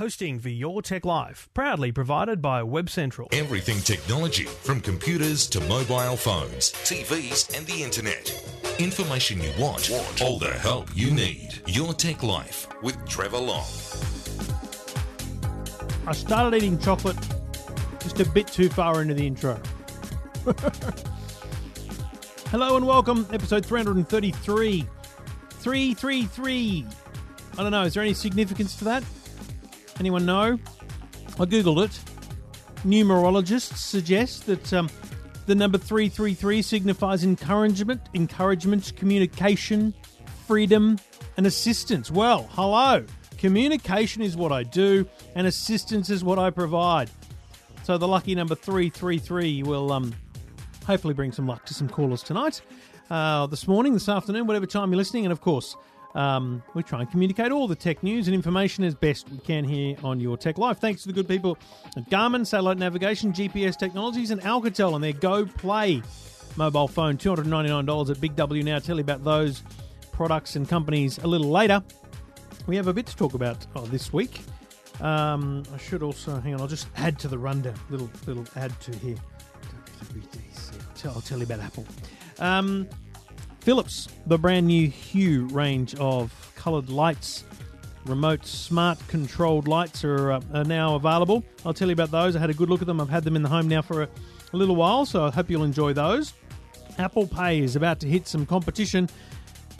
Hosting for Your Tech Life, proudly provided by Web Central. Everything technology, from computers to mobile phones, TVs, and the internet. Information you want, all the help you need. Your Tech Life with Trevor Long. I started eating chocolate just a bit too far into the intro. Hello and welcome, episode 333. 333. I don't know, is there any significance to that? Anyone know? I googled it. Numerologists suggest that um, the number 333 signifies encouragement, encouragement, communication, freedom, and assistance. Well, hello. Communication is what I do, and assistance is what I provide. So the lucky number 333 will um, hopefully bring some luck to some callers tonight, uh, this morning, this afternoon, whatever time you're listening. And of course, um, we try and communicate all the tech news and information as best we can here on Your Tech Life. Thanks to the good people at Garmin, Satellite Navigation, GPS Technologies, and Alcatel and their Go Play mobile phone. $299 at Big W now. Tell you about those products and companies a little later. We have a bit to talk about oh, this week. Um, I should also hang on. I'll just add to the rundown. Little little add to here. I'll tell you about Apple. Um, Philips, the brand new Hue range of coloured lights, remote smart controlled lights are, uh, are, now available. I'll tell you about those. I had a good look at them. I've had them in the home now for a, a little while, so I hope you'll enjoy those. Apple Pay is about to hit some competition,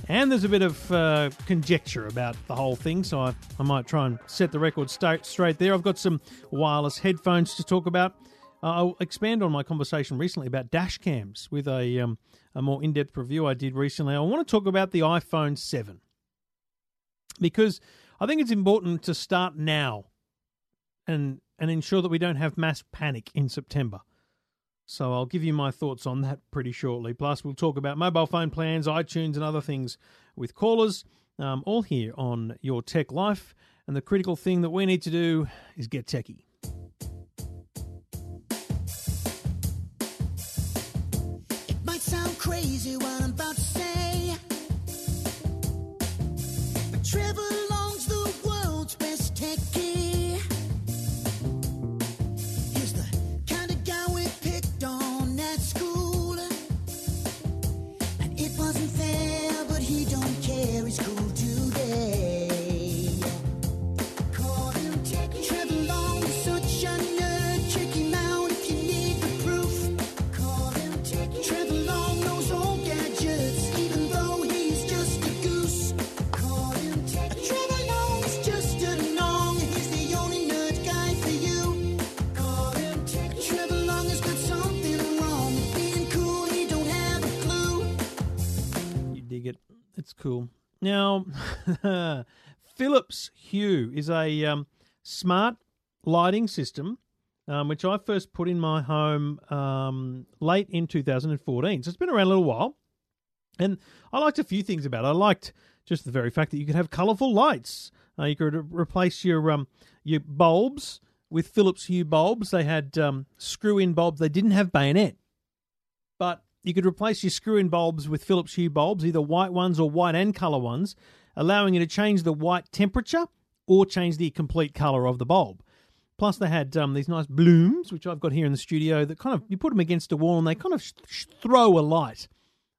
and there's a bit of uh, conjecture about the whole thing, so I, I might try and set the record straight, straight there. I've got some wireless headphones to talk about. Uh, I'll expand on my conversation recently about dash cams with a um, a more in depth review I did recently. I want to talk about the iPhone 7 because I think it's important to start now and and ensure that we don't have mass panic in September. So I'll give you my thoughts on that pretty shortly. Plus, we'll talk about mobile phone plans, iTunes, and other things with callers, um, all here on Your Tech Life. And the critical thing that we need to do is get techie. Crazy what Now, Philips Hue is a um, smart lighting system um, which I first put in my home um, late in 2014. So it's been around a little while. And I liked a few things about it. I liked just the very fact that you could have colourful lights. Uh, you could replace your um, your bulbs with Philips Hue bulbs. They had um, screw-in bulbs. They didn't have bayonet, you could replace your screw-in bulbs with Philips Hue bulbs, either white ones or white and colour ones, allowing you to change the white temperature or change the complete colour of the bulb. Plus, they had um, these nice blooms, which I've got here in the studio, that kind of you put them against a wall and they kind of sh- throw a light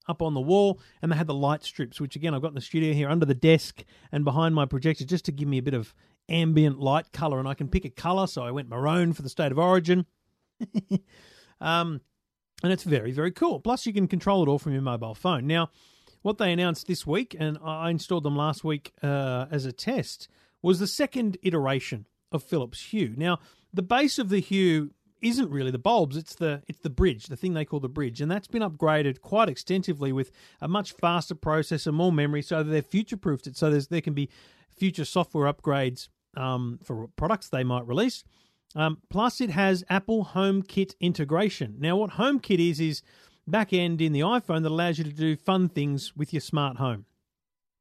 up on the wall. And they had the light strips, which again I've got in the studio here under the desk and behind my projector, just to give me a bit of ambient light color. And I can pick a color, so I went maroon for the state of origin. um, and it's very very cool. Plus, you can control it all from your mobile phone. Now, what they announced this week, and I installed them last week uh, as a test, was the second iteration of Philips Hue. Now, the base of the Hue isn't really the bulbs; it's the it's the bridge, the thing they call the bridge, and that's been upgraded quite extensively with a much faster processor, more memory, so that they're future proofed it. So there can be future software upgrades um, for products they might release. Um, plus, it has Apple HomeKit integration. Now, what HomeKit is is back end in the iPhone that allows you to do fun things with your smart home.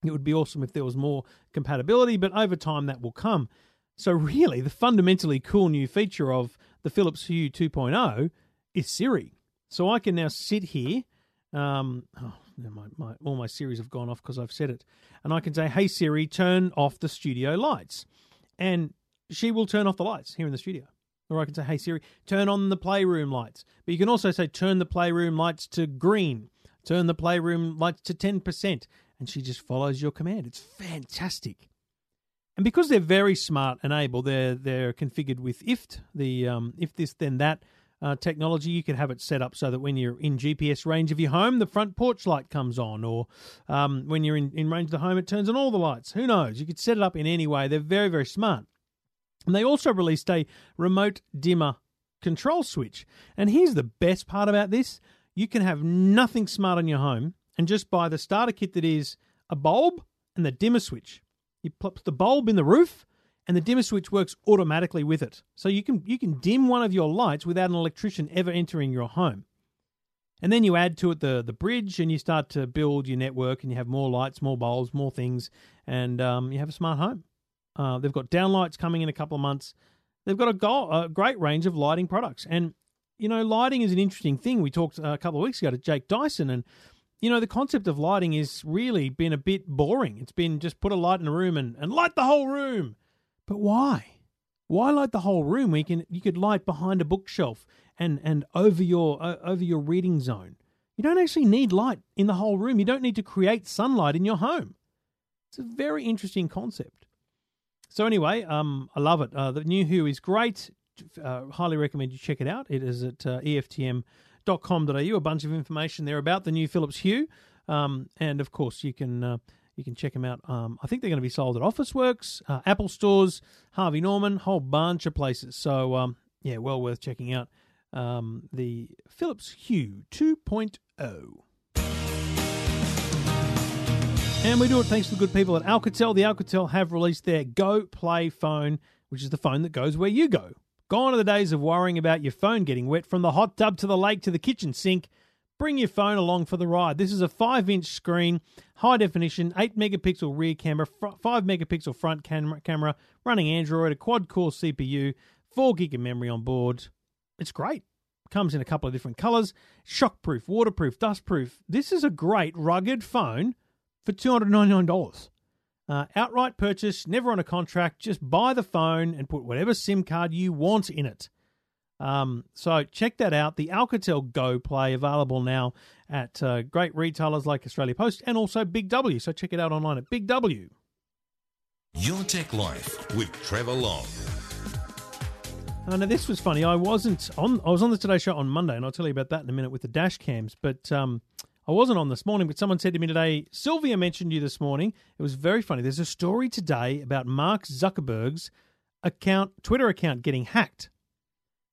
It would be awesome if there was more compatibility, but over time that will come. So, really, the fundamentally cool new feature of the Philips Hue 2.0 is Siri. So I can now sit here. Um, oh, my, my, all my Siris have gone off because I've said it. And I can say, hey, Siri, turn off the studio lights. And she will turn off the lights here in the studio. Or I can say, hey Siri, turn on the playroom lights. But you can also say, turn the playroom lights to green, turn the playroom lights to 10%. And she just follows your command. It's fantastic. And because they're very smart and able, they're they're configured with IFT, the um, if this then that uh, technology. You can have it set up so that when you're in GPS range of your home, the front porch light comes on, or um, when you're in, in range of the home, it turns on all the lights. Who knows? You could set it up in any way. They're very very smart. And they also released a remote dimmer control switch. And here's the best part about this you can have nothing smart on your home and just buy the starter kit that is a bulb and the dimmer switch. You put the bulb in the roof and the dimmer switch works automatically with it. So you can you can dim one of your lights without an electrician ever entering your home. And then you add to it the the bridge, and you start to build your network, and you have more lights, more bulbs, more things, and um, you have a smart home. Uh, they've got downlights coming in a couple of months. They've got a, a great range of lighting products, and you know lighting is an interesting thing. We talked a couple of weeks ago to Jake Dyson, and you know the concept of lighting is really been a bit boring. It's been just put a light in a room and, and light the whole room. But why? Why light the whole room? We can you could light behind a bookshelf and and over your uh, over your reading zone. You don't actually need light in the whole room. You don't need to create sunlight in your home. It's a very interesting concept. So anyway, um, I love it. Uh, the new Hue is great. Uh, highly recommend you check it out. It is at uh, EFTM.com.au. A bunch of information there about the new Philips Hue, um, and of course you can uh, you can check them out. Um, I think they're going to be sold at Officeworks, uh, Apple stores, Harvey Norman, whole bunch of places. So um, yeah, well worth checking out um, the Philips Hue 2.0. And we do it thanks to the good people at Alcatel. The Alcatel have released their Go Play phone, which is the phone that goes where you go. Gone are the days of worrying about your phone getting wet from the hot tub to the lake to the kitchen sink. Bring your phone along for the ride. This is a 5 inch screen, high definition, 8 megapixel rear camera, 5 megapixel front camera, camera, running Android, a quad core CPU, 4 gig of memory on board. It's great. Comes in a couple of different colors shockproof, waterproof, dustproof. This is a great rugged phone for $299. Uh, outright purchase, never on a contract. Just buy the phone and put whatever SIM card you want in it. Um, so check that out. The Alcatel Go Play available now at uh, great retailers like Australia Post and also Big W. So check it out online at Big W. Your Tech Life with Trevor Long. Uh, now this was funny. I wasn't on. I was on the Today Show on Monday, and I'll tell you about that in a minute with the dash cams. But um, I wasn't on this morning. But someone said to me today, Sylvia mentioned you this morning. It was very funny. There's a story today about Mark Zuckerberg's account, Twitter account, getting hacked.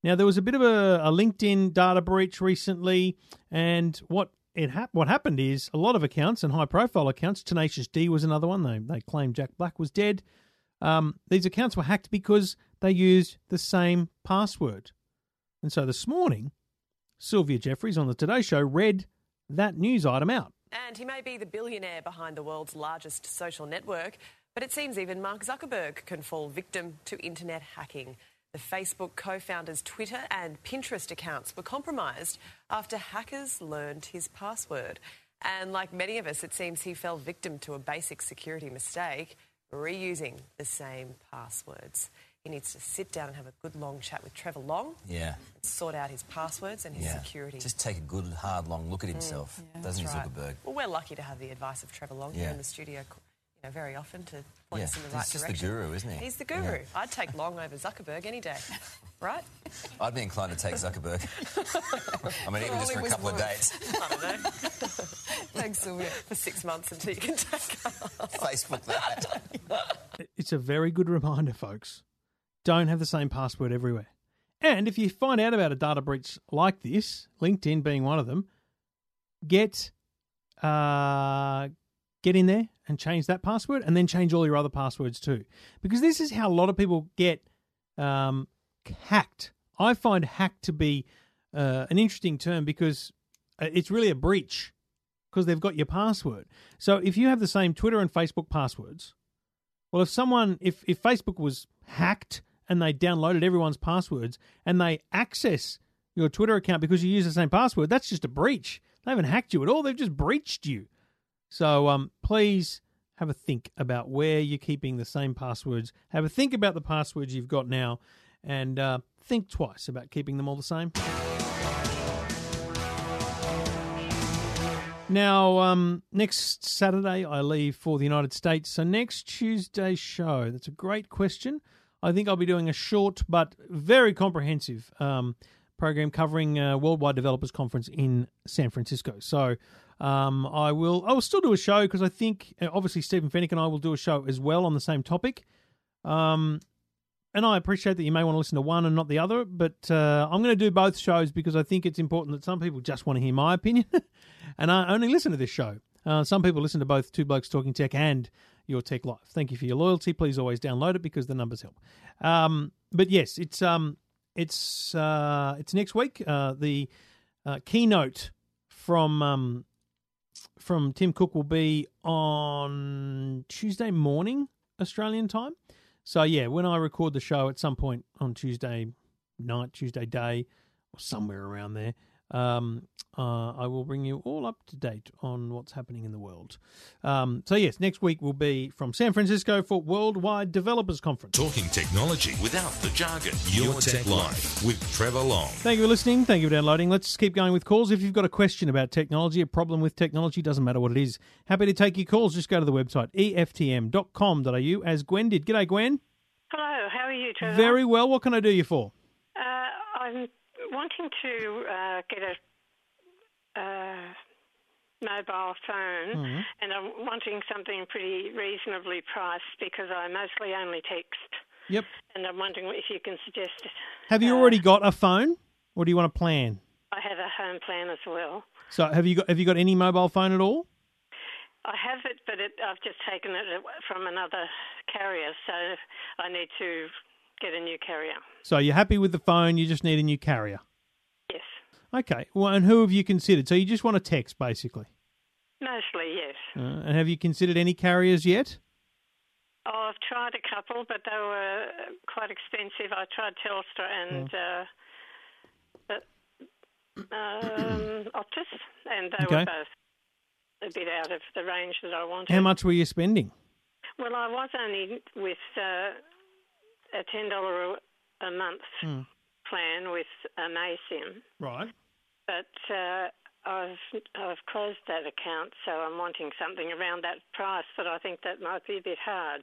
Now there was a bit of a, a LinkedIn data breach recently, and what it hap- what happened is a lot of accounts and high profile accounts. Tenacious D was another one. They they claimed Jack Black was dead. Um, these accounts were hacked because they used the same password. And so this morning, Sylvia Jeffreys on the Today Show read that news item out. And he may be the billionaire behind the world's largest social network, but it seems even Mark Zuckerberg can fall victim to internet hacking. The Facebook co founder's Twitter and Pinterest accounts were compromised after hackers learned his password. And like many of us, it seems he fell victim to a basic security mistake reusing the same passwords. He needs to sit down and have a good long chat with Trevor Long, Yeah. sort out his passwords and his Yeah. security. Just take a good, hard, long look at mm, himself, doesn't he, right. Zuckerberg? Well, we're lucky to have the advice of Trevor Long here Yeah. in the studio, you know, very often to point Yeah, us in the he's right just the guru, isn't he? He's the guru. Yeah. I'd take Long over Zuckerberg any day, right? I'd be inclined to take Zuckerberg. I mean, even just for a Only couple of was dates. I don't know. Thanks, Sylvia, for six months until you can take Facebook that. It's a very good reminder, folks. Don't have the same password everywhere. And if you find out about a data breach like this, LinkedIn being one of them, get uh, get in there and change that password, and then change all your other passwords too, because this is how a lot of people get um, hacked. I find hacked to be uh, an interesting term because uh, it's really a breach because they've got your password. So if you have the same Twitter and Facebook passwords, well, if someone, if, if Facebook was hacked and they downloaded everyone's passwords and they access your Twitter account because you use the same password, that's just a breach. They haven't hacked you at all. They've just breached you. So um, please have a think about where you're keeping the same passwords. Have a think about the passwords you've got now, and uh, think twice about keeping them all the same. Now, um, next Saturday I leave for the United States. So next Tuesday's show, that's a great question. I think I'll be doing a short but very comprehensive um, program covering uh, Worldwide Developers Conference in San Francisco. So um, I will I will still do a show because I think uh, obviously Stephen Fenech and I will do a show as well on the same topic. Um, and I appreciate that you may want to listen to one and not the other, but uh, I'm going to do both shows because I think it's important that some people just want to hear my opinion, and I only listen to this show. Uh, some people listen to both Two Blokes Talking Tech and Your Tech Life. Thank you for your loyalty. Please always download it because the numbers help. Um, but yes, it's um, it's uh, it's next week. Uh, the uh, keynote from um, from Tim Cook will be on Tuesday morning Australian time. So yeah, when I record the show at some point on Tuesday night, Tuesday day, or somewhere around there, um, uh, I will bring you all up to date on what's happening in the world. Um, so yes, next week will be from San Francisco for Worldwide Developers Conference. Talking technology without the jargon. Your, Tech, Life with Trevor Long. Thank you for listening. Thank you for downloading. Let's keep going with calls. If you've got a question about technology, a problem with technology, doesn't matter what it is. Happy to take your calls. Just go to the website, eftm.com.au, as Gwen did. G'day, Gwen. Hello, how are you, Trevor? Very well. What can I do you for? Uh, I'm wanting to uh, get a uh, mobile phone, Mm-hmm. and I'm wanting something pretty reasonably priced because I mostly only text. Yep. And I'm wondering if you can suggest. Have you uh, already got a phone, or do you want a plan? I have a home plan as well. So have you got have you got any mobile phone at all? I have it, but it, I've just taken it from another carrier, so I need to get a new carrier. So you're happy with the phone, you just need a new carrier. Yes, Okay. Well, and who have you considered? So you just want a text, basically. mostly yes. Uh, and have you considered any carriers yet? Oh, I've tried a couple, but they were quite expensive. I tried Telstra and uh, but, um, Optus, and they Okay. were both a bit out of the range that I wanted. How much were you spending? Well, I was only with uh, a ten dollar a month Hmm. plan with amaysim, Right. but uh, I've I've closed that account, so I'm wanting something around that price. But I think that might be a bit hard.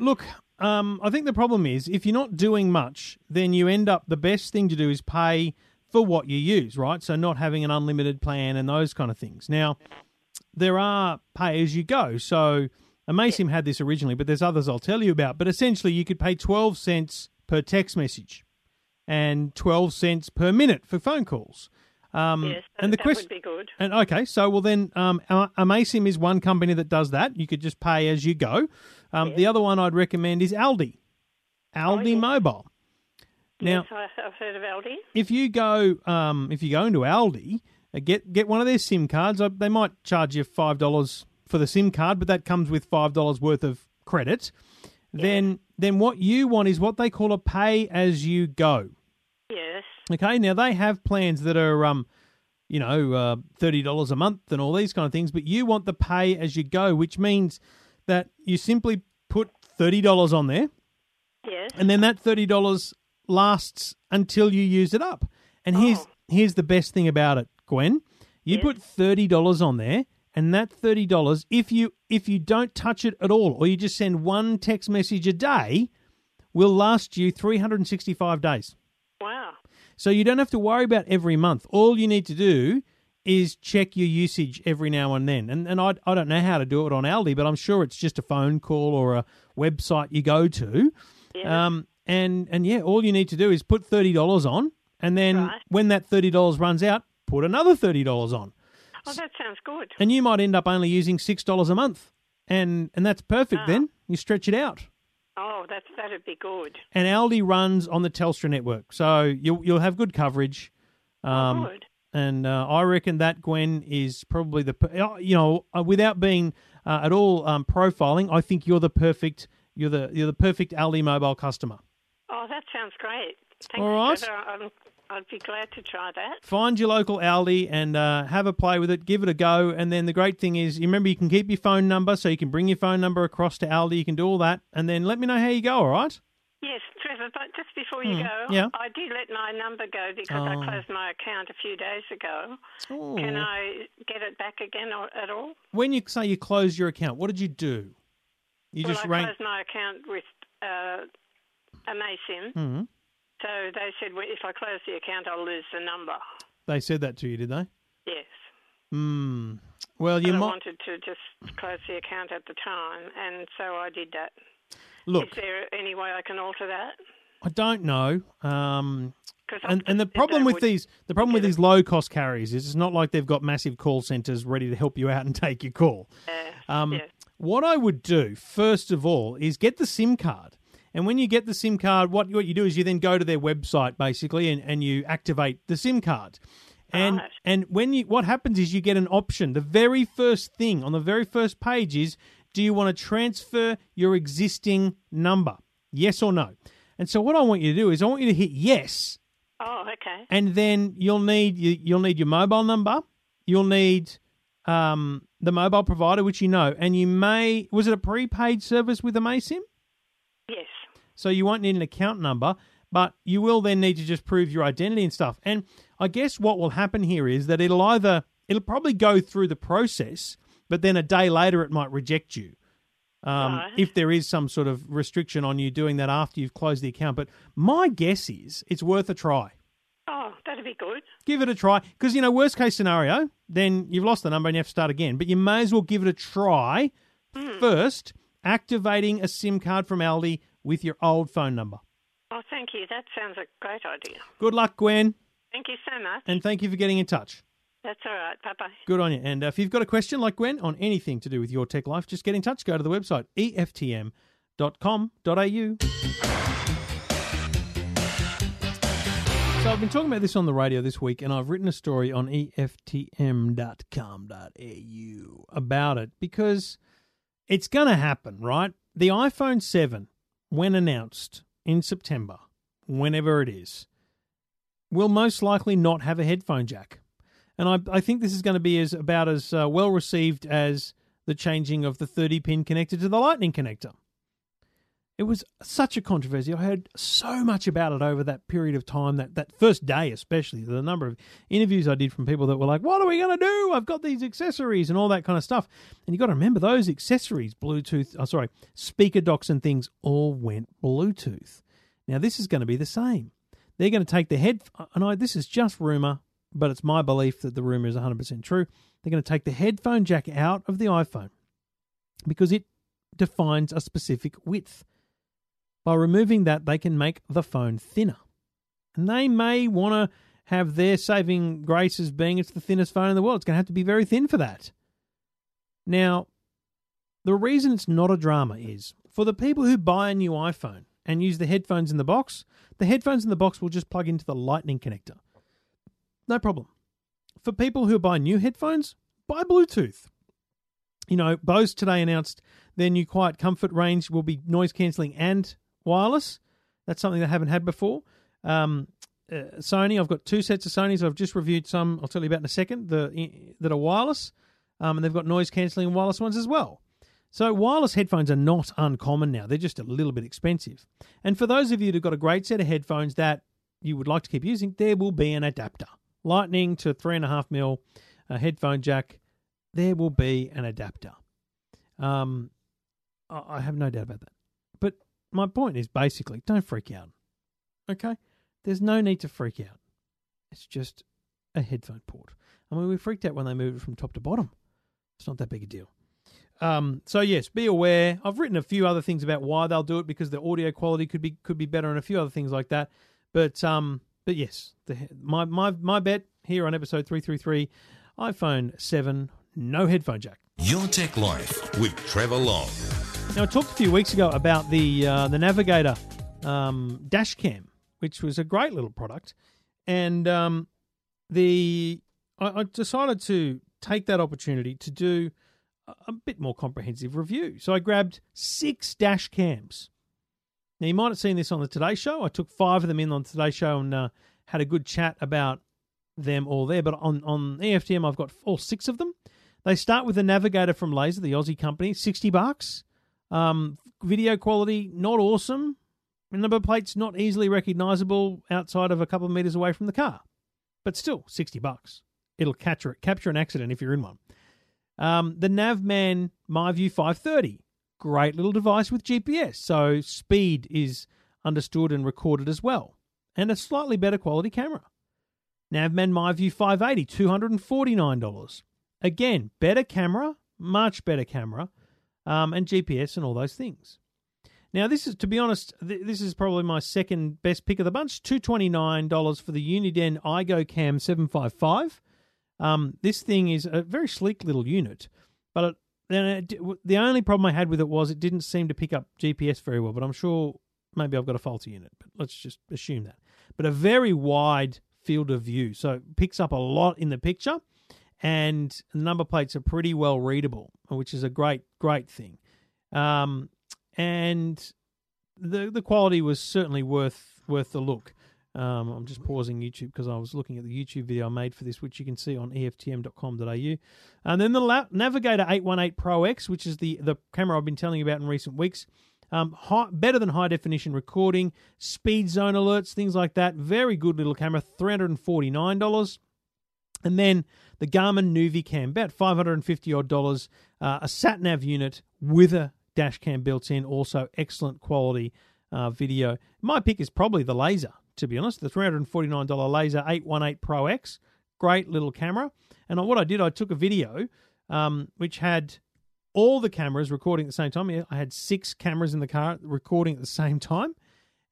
Look, um, I think the problem is if you're not doing much, then you end up the best thing to do is pay for what you use, right? So not having an unlimited plan and those kind of things. Now, there are pay as you go. So amaysim had this originally, but there's others I'll tell you about. But essentially, you could pay 12 cents per text message and 12 cents per minute for phone calls. Um, yes, that, and the that question, would be good. and okay, so well then, um, amaysim is one company that does that. You could just pay as you go. Um, The other one I'd recommend is Aldi, Aldi yes. Mobile. Now, yes, I've heard of Aldi. if you go, um, if you go into Aldi, uh, get get one of their SIM cards. Uh, They might charge you five dollars for the SIM card, but that comes with five dollars worth of credit. Then, then what you want is what they call a pay as you go. Yes. Okay, now they have plans that are, um, you know, uh, thirty dollars a month and all these kind of things. But you want the pay as you go, which means that you simply put thirty dollars on there, Yes. and then that thirty dollars lasts until you use it up. And here's Oh. here's the best thing about it, Gwen. You Yes. put thirty dollars on there, and that thirty dollars, if you if you don't touch it at all, or you just send one text message a day, will last you three hundred and sixty five days. Wow. So you don't have to worry about every month. All you need to do is check your usage every now and then. And and I, I don't know how to do it on Aldi, but I'm sure it's just a phone call or a website you go to. Yeah. Um, and and yeah, all you need to do is put thirty dollars on, and then Right. when that thirty dollars runs out, put another thirty dollars on, oh, that sounds good. and you might end up only using six dollars a month, and and that's perfect. Ah. Then you stretch it out. Oh, that's that'd be good. And Aldi runs on the Telstra network, so you'll you'll have good coverage. Um, good. and uh, I reckon that Gwen is probably the uh, you know uh, without being uh, at all um, profiling, I think you're the perfect you're the you're the perfect Aldi mobile customer. Oh, that sounds great. Thanks, All right. I'm, I'd be glad to try that. Find your local Aldi and uh, have a play with it. Give it a go. And then the great thing is, you remember you can keep your phone number, so you can bring your phone number across to Aldi. You can do all that, and then let me know how you go. All right? Yes, Trevor, but just before you go, Hmm. yeah. I did let my number go because Oh. I closed my account a few days ago. Oh. Can I get it back again or, at all? When you say you closed your account, what did you do? You well, just I rang. closed my account with uh, amaysim. hmm So they said well, if I close the account, I'll lose the number. They said that to you, did they? Yes. Hmm. Well, you might wanted to just close the account at the time, and so I did that. look. Is there any way I can alter that? I don't know. Um, and and the problem with these the problem with these low cost carriers is it's not like they've got massive call centers ready to help you out and take your call. Yes, Um, yes. What I would do first of all is get the SIM card. And when you get the SIM card, what, what you do is you then go to their website basically and, and you activate the SIM card. And Right. and when you what happens is you get an option. The very first thing on the very first page is do you want to transfer your existing number? Yes or no? And so what I want you to do is I want you to hit yes Oh, okay. and then you'll need you- you'll need your mobile number. You'll need um, the mobile provider, which you know, and you may was it a prepaid service with amaysim? So you won't need an account number, but you will then need to just prove your identity and stuff. And I guess what will happen here is that it'll either it'll probably go through the process, but then a day later it might reject you. Um, Right. If there is some sort of restriction on you doing that after you've closed the account, but my guess is it's worth a try Oh, that'd be good. give it a try because you know worst case scenario then you've lost the number and you have to start again but you may as well give it a try first activating a sim card from aldi with your old phone number Oh, thank you. That sounds a great idea. good luck gwen Thank you so much. and thank you for getting in touch That's all right. Bye bye. good on you and uh, if you've got a question like gwen on anything to do with your tech life just get in touch go to the website eftm.com.au So I've been talking about this on the radio this week, and I've written a story on EFTM.com.au about it because it's going to happen, right? The iPhone 7, when announced in September, whenever it is, will most likely not have a headphone jack. And I, I think this is going to be as about as uh, well received as the changing of the 30 pin connector to the Lightning connector. It was such a controversy. I heard so much about it over that period of time, that, that first day especially. The number of interviews I did from people that were like, What are we going to do? I've got these accessories and all that kind of stuff. And you got to remember those accessories, Bluetooth, oh, sorry, speaker docks and things all went Bluetooth. Now, this is going to be the same. They're going to take the head, uh, and I, this is just rumor, but it's my belief that the rumor is 100% true. They're going to take the headphone jack out of the iPhone because it defines a specific width. By removing that, they can make the phone thinner. And they may want to have their saving grace as being it's the thinnest phone in the world. It's going to have to be very thin for that. Now, the reason it's not a drama is for the people who buy a new iPhone and use the headphones in the box, the headphones in the box will just plug into the lightning connector. No problem. For people who buy new headphones, buy Bluetooth. You know, Bose today announced their new Quiet Comfort range will be noise cancelling and wireless. That's something they haven't had before. Um, uh, Sony, I've got two sets of Sonys. I've just reviewed some. I'll tell you about in a second. The that are wireless, um, and they've got noise cancelling wireless ones as well. So wireless headphones are not uncommon now. They're just a little bit expensive. And for those of you who've got a great set of headphones that you would like to keep using, there will be an adapter. Lightning to three and a half mil, a headphone jack. There will be an adapter. Um, I I have no doubt about that. My point is basically don't freak out. Okay? There's no need to freak out. It's just a headphone port. I mean, we freaked out when they moved it from top to bottom. It's not that big a deal. Um, so yes, be aware. I've written a few other things about why they'll do it because the audio quality could be could be better and a few other things like that. But um, but yes, the, my my my bet here on episode three three three, iPhone seven, no headphone jack. Your Tech Life with Trevor Long. Now, I talked a few weeks ago about the uh, the Navigator um, dash cam, which was a great little product, and um, the I, I decided to take that opportunity to do a, a bit more comprehensive review. So I grabbed six dash cams Now, you might have seen this on the Today Show. I took five of them in on the Today Show and uh, had a good chat about them all there. But on, on EFTM, I've got all six of them. They start with the Navigator from Laser, the Aussie company, 60 bucks. Um, video quality, not awesome. The number plate's not easily recognizable outside of a couple of meters away from the car. But still, 60 bucks. It'll capture capture an accident if you're in one. Um, the Navman MyView 530. Great little device with GPS. So speed is understood and recorded as well. And a slightly better quality camera. Navman MyView 580, $249. Again, better camera, much better camera, um, and GPS and all those things. Now, this is to be honest, th- this is probably my second best pick of the bunch. Two twenty nine dollars for the Uniden iGo Cam seven five five. Um, this thing is a very sleek little unit, but then the only problem I had with it was it didn't seem to pick up GPS very well. But I'm sure maybe I've got a faulty unit. But let's just assume that. But a very wide field of view, so picks up a lot in the picture, and the number plates are pretty well readable, which is a great great thing. Um, and the the quality was certainly worth worth the look. Um, I'm just pausing YouTube because I was looking at the YouTube video I made for this, which you can see on EFTM.com.au. And then the La- Navigator 818 Pro X, which is the, the camera I've been telling you about in recent weeks. Um, high, better than high definition recording, speed zone alerts, things like that. Very good little camera, $349. And then the Garmin Nuvi Cam, about 550 odd dollars, uh, a sat nav unit with a dash cam built in, also excellent quality uh, video. My pick is probably the laser, to be honest, the $349 laser 818 Pro X. Great little camera. And what I did, I took a video um, which had all the cameras recording at the same time. I had six cameras in the car recording at the same time.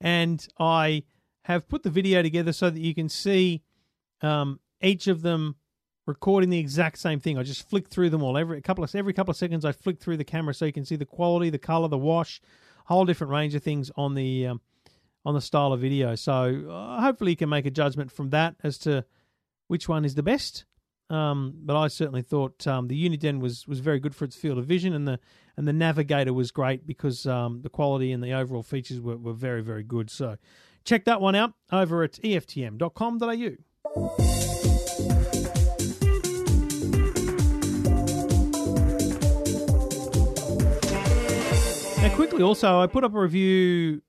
And I have put the video together so that you can see um, each of them recording the exact same thing. I just flick through them all every couple of every couple of seconds. I flick through the camera so you can see the quality, the color, the wash, whole different range of things on the um, on the style of video. So uh, hopefully you can make a judgment from that as to which one is the best. Um, but I certainly thought um, the Uniden was was very good for its field of vision, and the and the Navigator was great because um, the quality and the overall features were, were very very good. So check that one out over at EFTM.com.au. quickly, also, I put up a review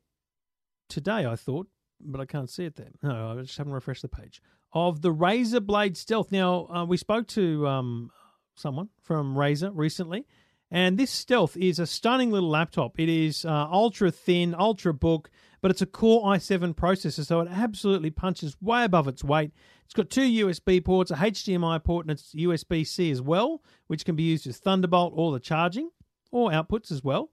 today, I thought, but I can't see it there. No, I just haven't refreshed the page. Of the Razer Blade Stealth. Now, uh, we spoke to um, someone from Razer recently, and this Stealth is a stunning little laptop. It is uh, ultra thin, ultra book, but it's a Core i7 processor, so it absolutely punches way above its weight. It's got two USB ports, a HDMI port, and it's USB C as well, which can be used as Thunderbolt or the charging or outputs as well.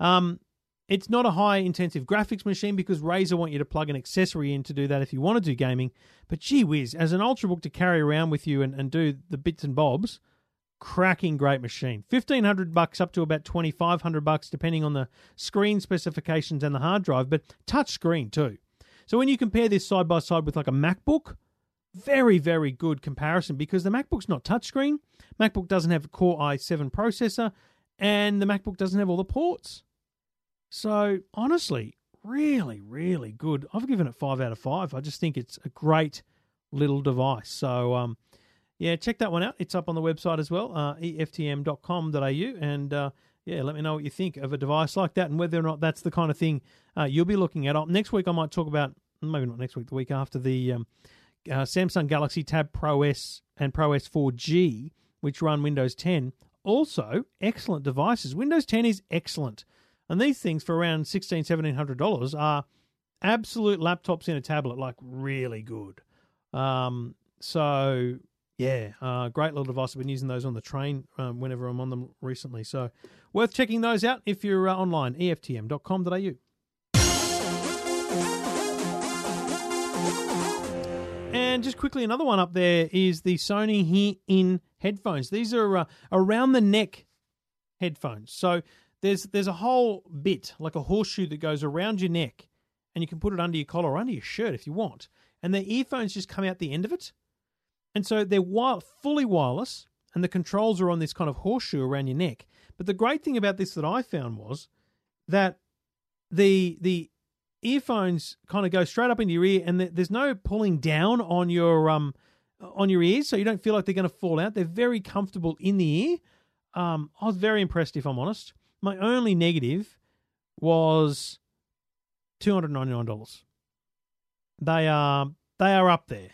Um, it's not a high intensive graphics machine because Razer want you to plug an accessory in to do that if you want to do gaming. But gee whiz, as an Ultrabook to carry around with you and, and do the bits and bobs, cracking great machine. Fifteen hundred bucks up to about twenty five hundred bucks depending on the screen specifications and the hard drive, but touch screen too. So when you compare this side by side with like a MacBook, very very good comparison because the MacBook's not touchscreen. MacBook doesn't have a Core i7 processor, and the MacBook doesn't have all the ports. So honestly, really, really good. I've given it five out of five. I just think it's a great little device. So um, yeah, check that one out. It's up on the website as well, uh, eftm.com.au, and uh, yeah, let me know what you think of a device like that and whether or not that's the kind of thing uh, you'll be looking at. Next week, I might talk about maybe not next week, the week after the um, uh, Samsung Galaxy Tab Pro S and Pro S 4G, which run Windows 10. Also, excellent devices. Windows 10 is excellent. And these things for around $1,600, $1,700 are absolute laptops in a tablet, like really good. Um, so, yeah, uh, great little device. I've been using those on the train um, whenever I'm on them recently. So, worth checking those out if you're uh, online, eftm.com.au. And just quickly, another one up there is the Sony Here In headphones. These are uh, around the neck headphones. So there's there's a whole bit like a horseshoe that goes around your neck, and you can put it under your collar or under your shirt if you want. And the earphones just come out the end of it, and so they're fully wireless, and the controls are on this kind of horseshoe around your neck. But the great thing about this that I found was that the the earphones kind of go straight up into your ear, and th- there's no pulling down on your um on your ears, so you don't feel like they're going to fall out. They're very comfortable in the ear. Um, I was very impressed, if I'm honest. My only negative was two hundred ninety nine dollars. They are they are up there.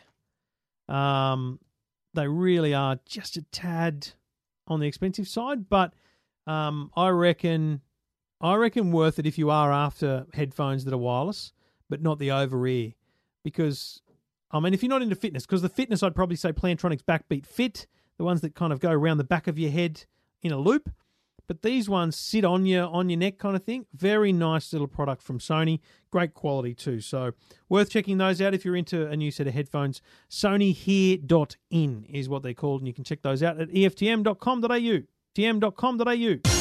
Um, they really are just a tad on the expensive side, but um, I reckon I reckon worth it if you are after headphones that are wireless, but not the over ear, because I mean if you're not into fitness, because the fitness I'd probably say Plantronics Backbeat Fit, the ones that kind of go around the back of your head in a loop. But these ones sit on your on your neck kind of thing. Very nice little product from Sony. Great quality too. So worth checking those out if you're into a new set of headphones. SonyHear.in is what they're called, and you can check those out at EFTM.com.au. TM.com.au.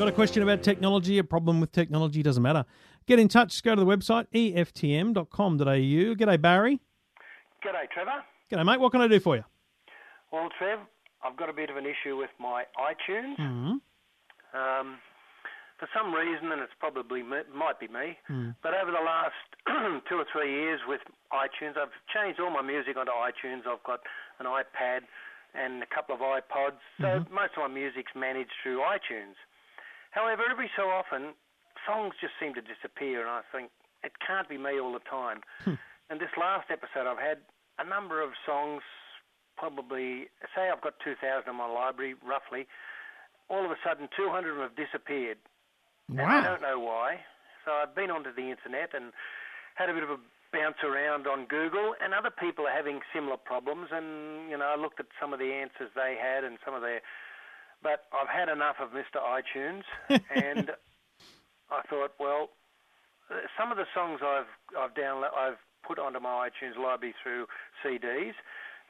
Got a question about technology, a problem with technology, doesn't matter. Get in touch, go to the website, EFTM.com.au. G'day, Barry. G'day, Trevor. G'day, mate. What can I do for you? Well, Trev, I've got a bit of an issue with my iTunes. Mm-hmm. Um, for some reason, and it's probably me, might be me, Hmm. but over the last two or three years with iTunes, I've changed all my music onto iTunes. I've got an iPad and a couple of iPods, so Mm-hmm. most of my music's managed through iTunes. However, every so often, songs just seem to disappear, and I think it can't be me all the time. Hmm. and this last episode, I've had a number of songs, probably, say I've got 2,000 in my library, roughly. All of a sudden, 200 of them have disappeared. And I don't know why. So I've been onto the internet and had a bit of a bounce around on Google, and other people are having similar problems. And you know, I looked at some of the answers they had and some of their, but I've had enough of Mr. iTunes, and I thought, well, uh, some of the songs I've I've download I've put onto my iTunes library through CDs.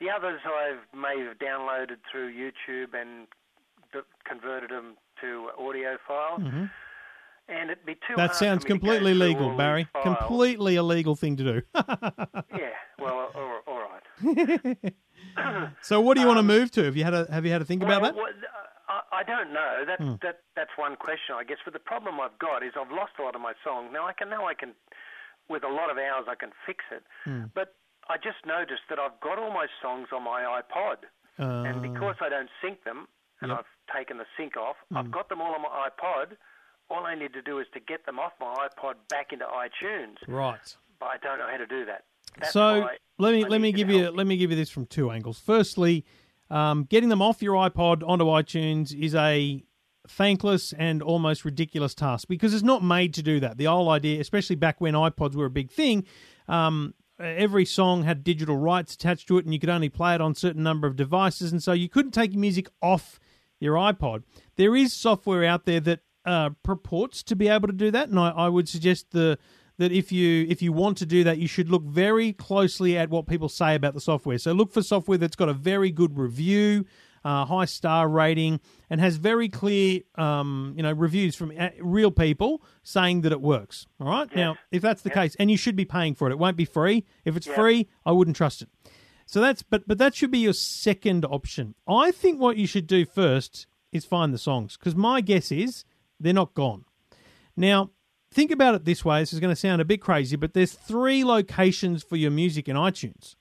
The others I've may have downloaded through YouTube and d- converted them to audio files. And it'd be too Mm-hmm. That sounds for me to go completely legal, Barry. Completely illegal thing to do. Yeah. Well, all, all right. so, what do you want to move to? Have you had a Have you had to think about Um, that? well, I, don't know. That Hmm. that that's one question, I guess. But the problem I've got is I've lost a lot of my songs. Now I can now I can, with a lot of hours, I can fix it. Hmm. But I just noticed that I've got all my songs on my iPod, and Uh, because I don't sync them, and Yep. I've taken the sync off, Hmm. I've got them all on my iPod. All I need to do is to get them off my iPod back into iTunes, right. but I don't know how to do that. That's so let me let me give you help. let me give you this from two angles. Firstly, um, getting them off your iPod onto iTunes is a thankless and almost ridiculous task because it's not made to do that. The whole idea, especially back when iPods were a big thing, um, every song had digital rights attached to it, and you could only play it on a certain number of devices, and so you couldn't take music off your iPod. There is software out there that uh, purports to be able to do that, and I, I would suggest the that if you if you want to do that, you should look very closely at what people say about the software. So look for software that's got a very good review, uh, high star rating, and has very clear um, you know reviews from uh, real people saying that it works. All right. Now, if that's the case, and you should be paying for it, it won't be free. If it's free, I wouldn't trust it. So that's but but that should be your second option. I think what you should do first is find the songs because my guess is they're not gone. Now, think about it this way. This is going to sound a bit crazy, but there's three locations for your music in iTunes.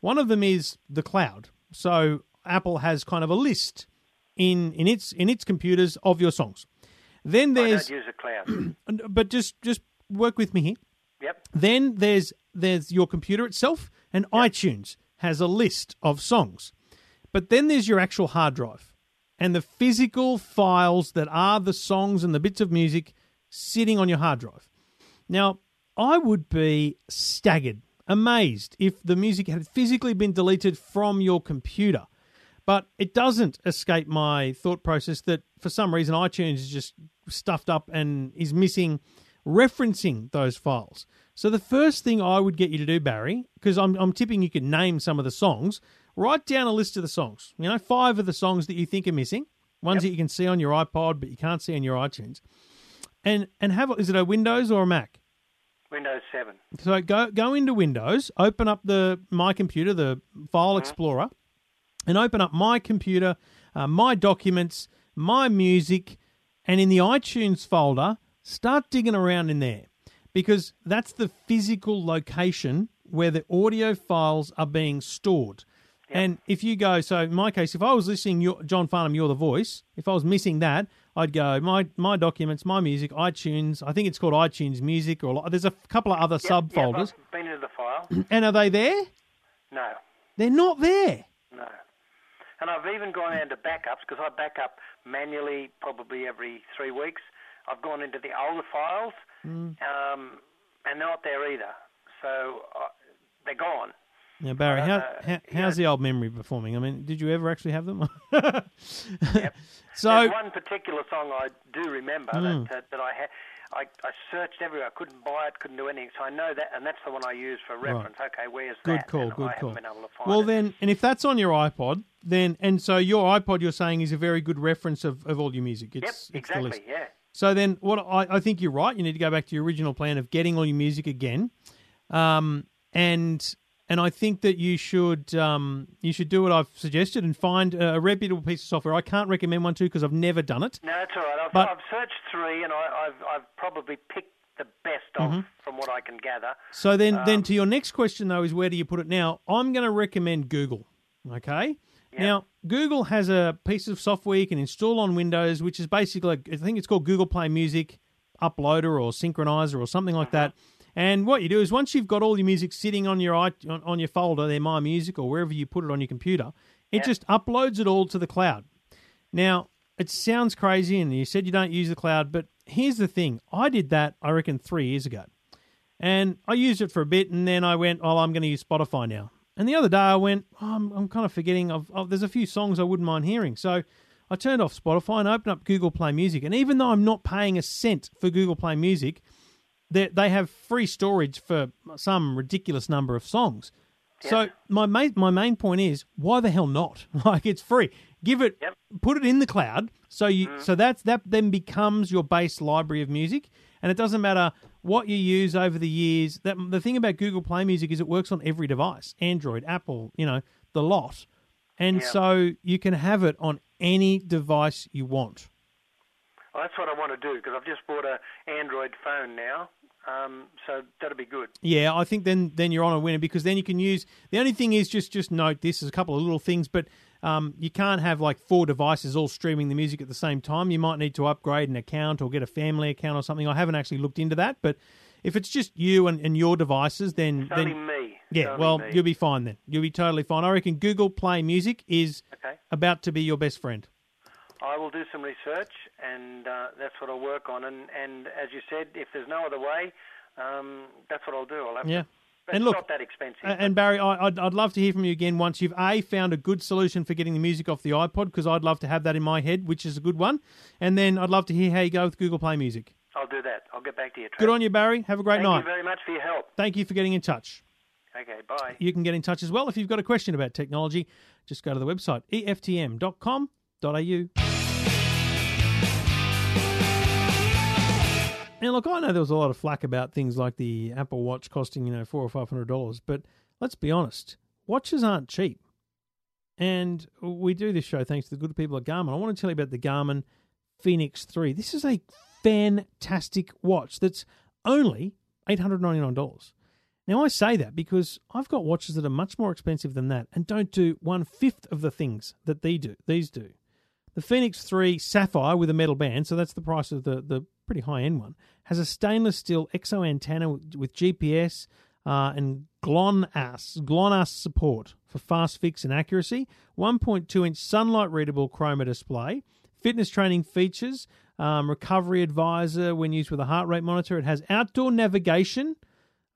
One of them is the cloud. So Apple has kind of a list in in its in its computers of your songs. Then there's use a cloud. but just just work with me here. yep. Then there's there's your computer itself, and iTunes has a list of songs. But then there's your actual hard drive and the physical files that are the songs and the bits of music sitting on your hard drive. Now, I would be staggered, amazed if the music had physically been deleted from your computer. But it doesn't escape my thought process that for some reason iTunes is just stuffed up and is missing referencing those files. So the first thing I would get you to do, Barry, because I'm, I'm tipping you can name some of the songs, write down a list of the songs. You know, five of the songs that you think are missing, ones that you can see on your iPod but you can't see on your iTunes. And and have is it a Windows or a Mac? Windows 7. So go go into Windows, open up the my computer, the File Explorer, and open up my computer, uh, my documents, my music, and in the iTunes folder, start digging around in there because that's the physical location where the audio files are being stored. And if you go, so in my case, if I was listening your, John Farnham, You're the Voice, if I was missing that, I'd go my my documents, my music, iTunes. I think it's called iTunes Music, or there's a couple of other Yep, subfolders. Yep, I've been into the file. and are they there? No, They're not there. no. And I've even gone into backups because I back up manually probably every three weeks. I've gone into the older files, Mm. um, and they're not there either. So uh, they're gone. Now, Barry, how, Uh, how how's the old memory performing? I mean, did you ever actually have them? So There's one particular song I do remember Mm. that, uh, that I had. I, I searched everywhere. I couldn't buy it, couldn't do anything. So I know that, and that's the one I use for reference. Okay, where's Good that? call, And good I call. been able to find well, it. then, and if that's on your iPod, then and so your iPod, you're saying is a very good reference of, of all your music. It's, yep, exactly. Yeah. So then, what I, I think you're right. You need to go back to your original plan of getting all your music again, um, and and I think that you should um, you should do what I've suggested and find a, reputable piece of software. I can't recommend one to because I've never done it. No, that's all right. I've, But- I've searched three, and I, I've I've probably picked the best of Mm-hmm. from what I can gather. So then, then Um, to your next question though is where do you put it now? I'm going to recommend Google. Okay. Now Google has a piece of software you can install on Windows, which is basically I think it's called Google Play Music Uploader or Synchronizer or something like that. And what you do is once you've got all your music sitting on your on, on your folder, there, My Music or wherever you put it on your computer, it just uploads it all to the cloud. Now, it sounds crazy, and you said you don't use the cloud, but here's the thing. I did that, I reckon, three years ago. And I used it for a bit, and then I went, oh, I'm going to use Spotify now. And the other day I went, oh, I'm, I'm kind of forgetting, of, of, there's a few songs I wouldn't mind hearing. So I turned off Spotify and opened up Google Play Music. And even though I'm not paying a cent for Google Play Music, they, they have free storage for some ridiculous number of songs. So my main my main point is why the hell not? Like it's free. Give it, put it in the cloud. So you mm-hmm. so that's that then becomes your base library of music, and it doesn't matter what you use over the years. That the thing about Google Play Music is it works on every device, Android, Apple, you know, the lot, and Yeah. so you can have it on any device you want. Well, that's what I want to do because I've just bought a Android phone now, um, so that'll be good. Yeah, I think then then you're on a winner because then you can use. The only thing is just just note this is a couple of little things, but um, you can't have like four devices all streaming the music at the same time. You might need to upgrade an account or get a family account or something. I haven't actually looked into that, but if it's just you and, and your devices, then It's then me. Yeah, only well me. you'll be fine then. You'll be totally fine. I reckon Google Play Music is Okay. about to be your best friend. I will do some research, and uh, that's what I'll work on. And, and as you said, if there's no other way, um, that's what I'll do. I'll have Yeah. to. It's And look- not that expensive. And Barry, I, I'd, I'd love to hear from you again once you've a found a good solution for getting the music off the iPod because I'd love to have that in my head, which is a good one. And then I'd love to hear how you go with Google Play Music. I'll do that. I'll get back to you. Good on you, Barry. Have a great Thank night. Thank you very much for your help. Thank you for getting in touch. Okay, bye. You can get in touch as well if you've got a question about technology. Just go to the website eftm.com.au. Now, look, I know there was a lot of flack about things like the Apple Watch costing, you know, four or five hundred dollars, but let's be honest, watches aren't cheap. And we do this show thanks to the good people at Garmin. I want to tell you about the Garmin Fenix 3. This is a fantastic watch that's only $899. Now, I say that because I've got watches that are much more expensive than that and don't do one fifth of the things that they do. These do. The Fenix 3 Sapphire with a metal band, so that's the price of the, the pretty high end one, has a stainless steel exo antenna with, GPS uh, and GLONASS, GLONASS support for fast fix and accuracy, 1.2 inch sunlight readable chroma display, fitness training features, um, recovery advisor when used with a heart rate monitor. It has outdoor navigation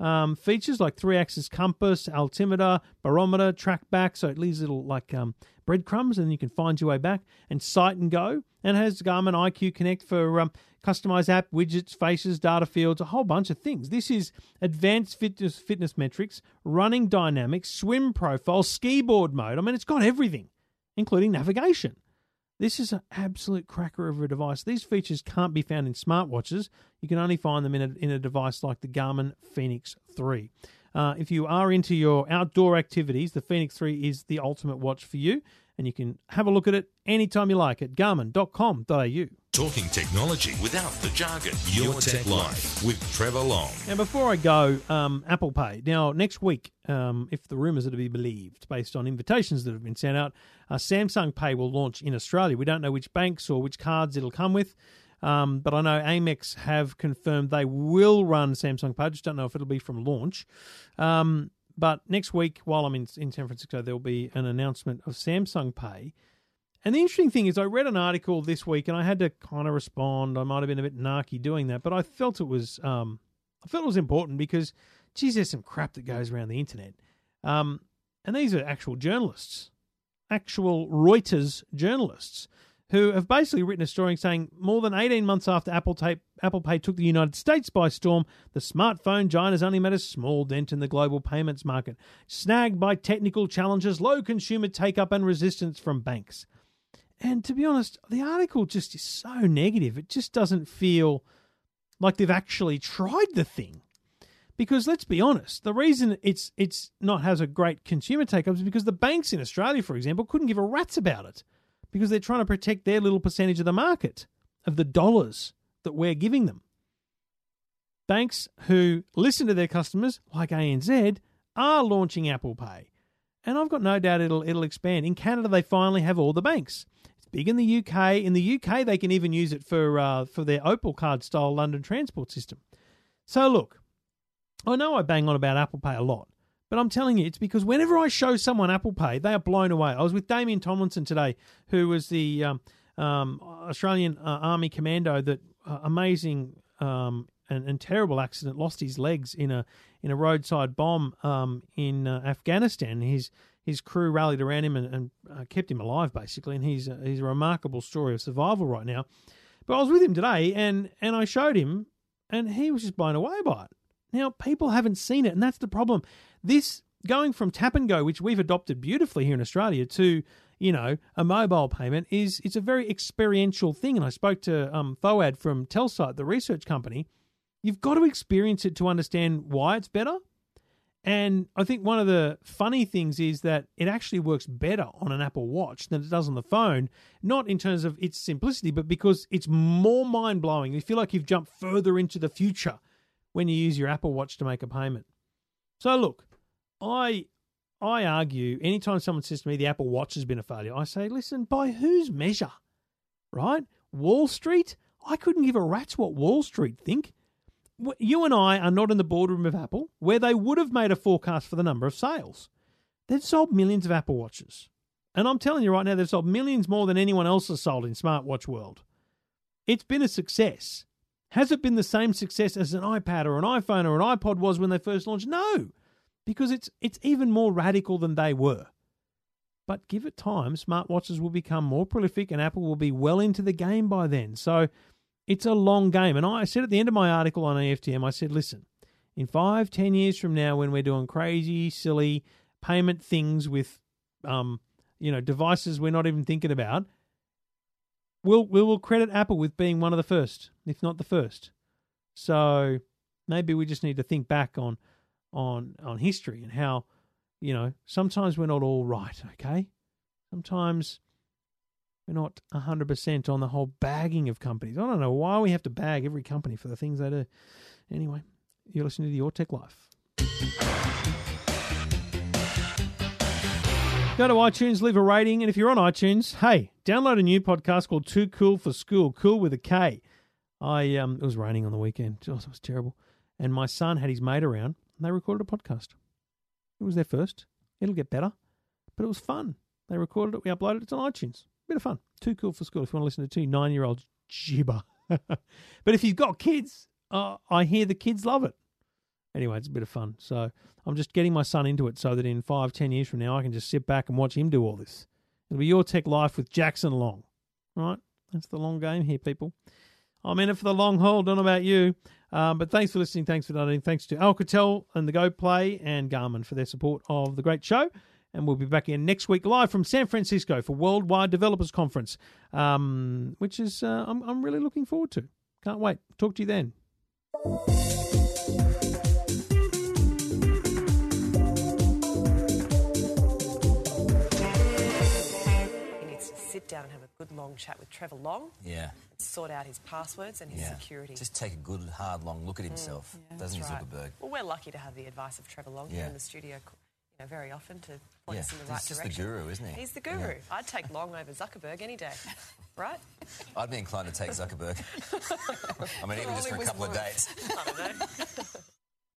um, features like three axis compass, altimeter, barometer, track back, so it leaves little like um, breadcrumbs and you can find your way back, and sight and go. And has Garmin IQ Connect for um, customized app, widgets, faces, data fields, a whole bunch of things. This is advanced fitness fitness metrics, running dynamics, swim profile, ski board mode. I mean, it's got everything, including navigation. This is an absolute cracker of a device. These features can't be found in smartwatches. You can only find them in a, in a device like the Garmin Fenix 3. Uh, if you are into your outdoor activities, the Fenix 3 is the ultimate watch for you, and you can have a look at it anytime you like at garmin.com.au. Talking technology without the jargon. Your, Tech, Life with Trevor Long. Now, before I go, um, Apple Pay. Now, next week, um, if the rumours are to be believed, based on invitations that have been sent out, uh, Samsung Pay will launch in Australia. We don't know which banks or which cards it'll come with, um, but I know Amex have confirmed they will run Samsung Pay. I just don't know if it'll be from launch. Um, but next week, while I'm in, in San Francisco, there'll be an announcement of Samsung Pay. And the interesting thing is, I read an article this week, and I had to kind of respond. I might have been a bit narky doing that, but I felt it was, um, I felt it was important because, geez, there's some crap that goes around the internet, um, and these are actual journalists, actual Reuters journalists, who have basically written a story saying more than 18 months after Apple, tape, Apple Pay took the United States by storm, the smartphone giant has only made a small dent in the global payments market, snagged by technical challenges, low consumer take up, and resistance from banks. And to be honest, the article just is so negative. It just doesn't feel like they've actually tried the thing. Because let's be honest, the reason it's it's not has a great consumer take up is because the banks in Australia, for example, couldn't give a rat's about it because they're trying to protect their little percentage of the market, of the dollars that we're giving them. Banks who listen to their customers, like ANZ, are launching Apple Pay. And I've got no doubt it'll it'll expand. In Canada, they finally have all the banks. It's big in the UK. In the UK, they can even use it for uh, for their Opal card style London transport system. So look, I know I bang on about Apple Pay a lot, but I'm telling you, it's because whenever I show someone Apple Pay, they are blown away. I was with Damien Thomlinson today, who was the um, um, Australian uh, Army commando that uh, amazing um, and, and, terrible accident lost his legs in a in a roadside bomb um, in uh, Afghanistan. His his crew rallied around him and, and uh, kept him alive, basically. And he's a, he's a remarkable story of survival right now. But I was with him today, and and I showed him, and he was just blown away by it. Now people haven't seen it, and that's the problem. This going from tap and go, which we've adopted beautifully here in Australia, to you know a mobile payment is it's a very experiential thing. And I spoke to um, Foad from Telsyte, the research company. You've got to experience it to understand why it's better. And I think one of the funny things is that it actually works better on an Apple Watch than it does on the phone, not in terms of its simplicity, but because it's more mind blowing. You feel like you've jumped further into the future when you use your Apple Watch to make a payment. So look, I I argue anytime someone says to me the Apple Watch has been a failure, I say, listen, by whose measure? Right? Wall Street? I couldn't give a rat's what Wall Street think. You and I are not in the boardroom of Apple, where they would have made a forecast for the number of sales. They've sold millions of Apple Watches. And I'm telling you right now, they've sold millions more than anyone else has sold in smartwatch world. It's been a success. Has it been the same success as an iPad or an iPhone or an iPod was when they first launched? No because it's it's even more radical than they were. But give it time, smartwatches will become more prolific and Apple will be well into the game by then. So it's a long game. And I said at the end of my article on EFTM, I said, listen, in five, ten years from now, when we're doing crazy, silly payment things with um, you know, devices we're not even thinking about, we'll we will credit Apple with being one of the first, if not the first. So maybe we just need to think back on on on history and how you know sometimes we're not all right okay sometimes we're not 100% on the whole bagging of companies i don't know why we have to bag every company for the things they do anyway you're listening to your tech life Go to iTunes, leave a rating, and if you're on iTunes, hey, download a new podcast called Too Cool for School, cool with a K. I um, it was raining on the weekend. Oh, it was terrible. And my son had his mate around, and they recorded a podcast. It was their first. It'll get better, but it was fun. They recorded it, we uploaded it, to iTunes. Bit of fun. Too cool for school if you want to listen to two nine year olds gibber. but if you've got kids, uh, I hear the kids love it. Anyway, it's a bit of fun. So I'm just getting my son into it so that in five, ten years from now, I can just sit back and watch him do all this. It'll be your tech life with Jackson Long. Right? That's the long game here, people. I'm in it for the long haul. Don't know about you. Um, but thanks for listening. Thanks for donating. Thanks to Alcatel and the Go Play and Garmin for their support of the great show. And we'll be back in next week live from San Francisco for Worldwide Developers Conference, um, which is uh, I'm, I'm really looking forward to. Can't wait. Talk to you then. He needs to sit down and have a good long chat with Trevor Long, Yeah. sort out his passwords and his Yeah. security. Just take a good, hard, long look at himself, doesn't he, right. Zuckerberg? Well, we're lucky to have the advice of Trevor Long here in the studio you know, very often to point Yeah, us in the he's right just the guru, isn't he? He's the guru. I'd take Long over Zuckerberg any day, right? I'd be inclined to take Zuckerberg. I mean, even just for a couple of dates. I don't know.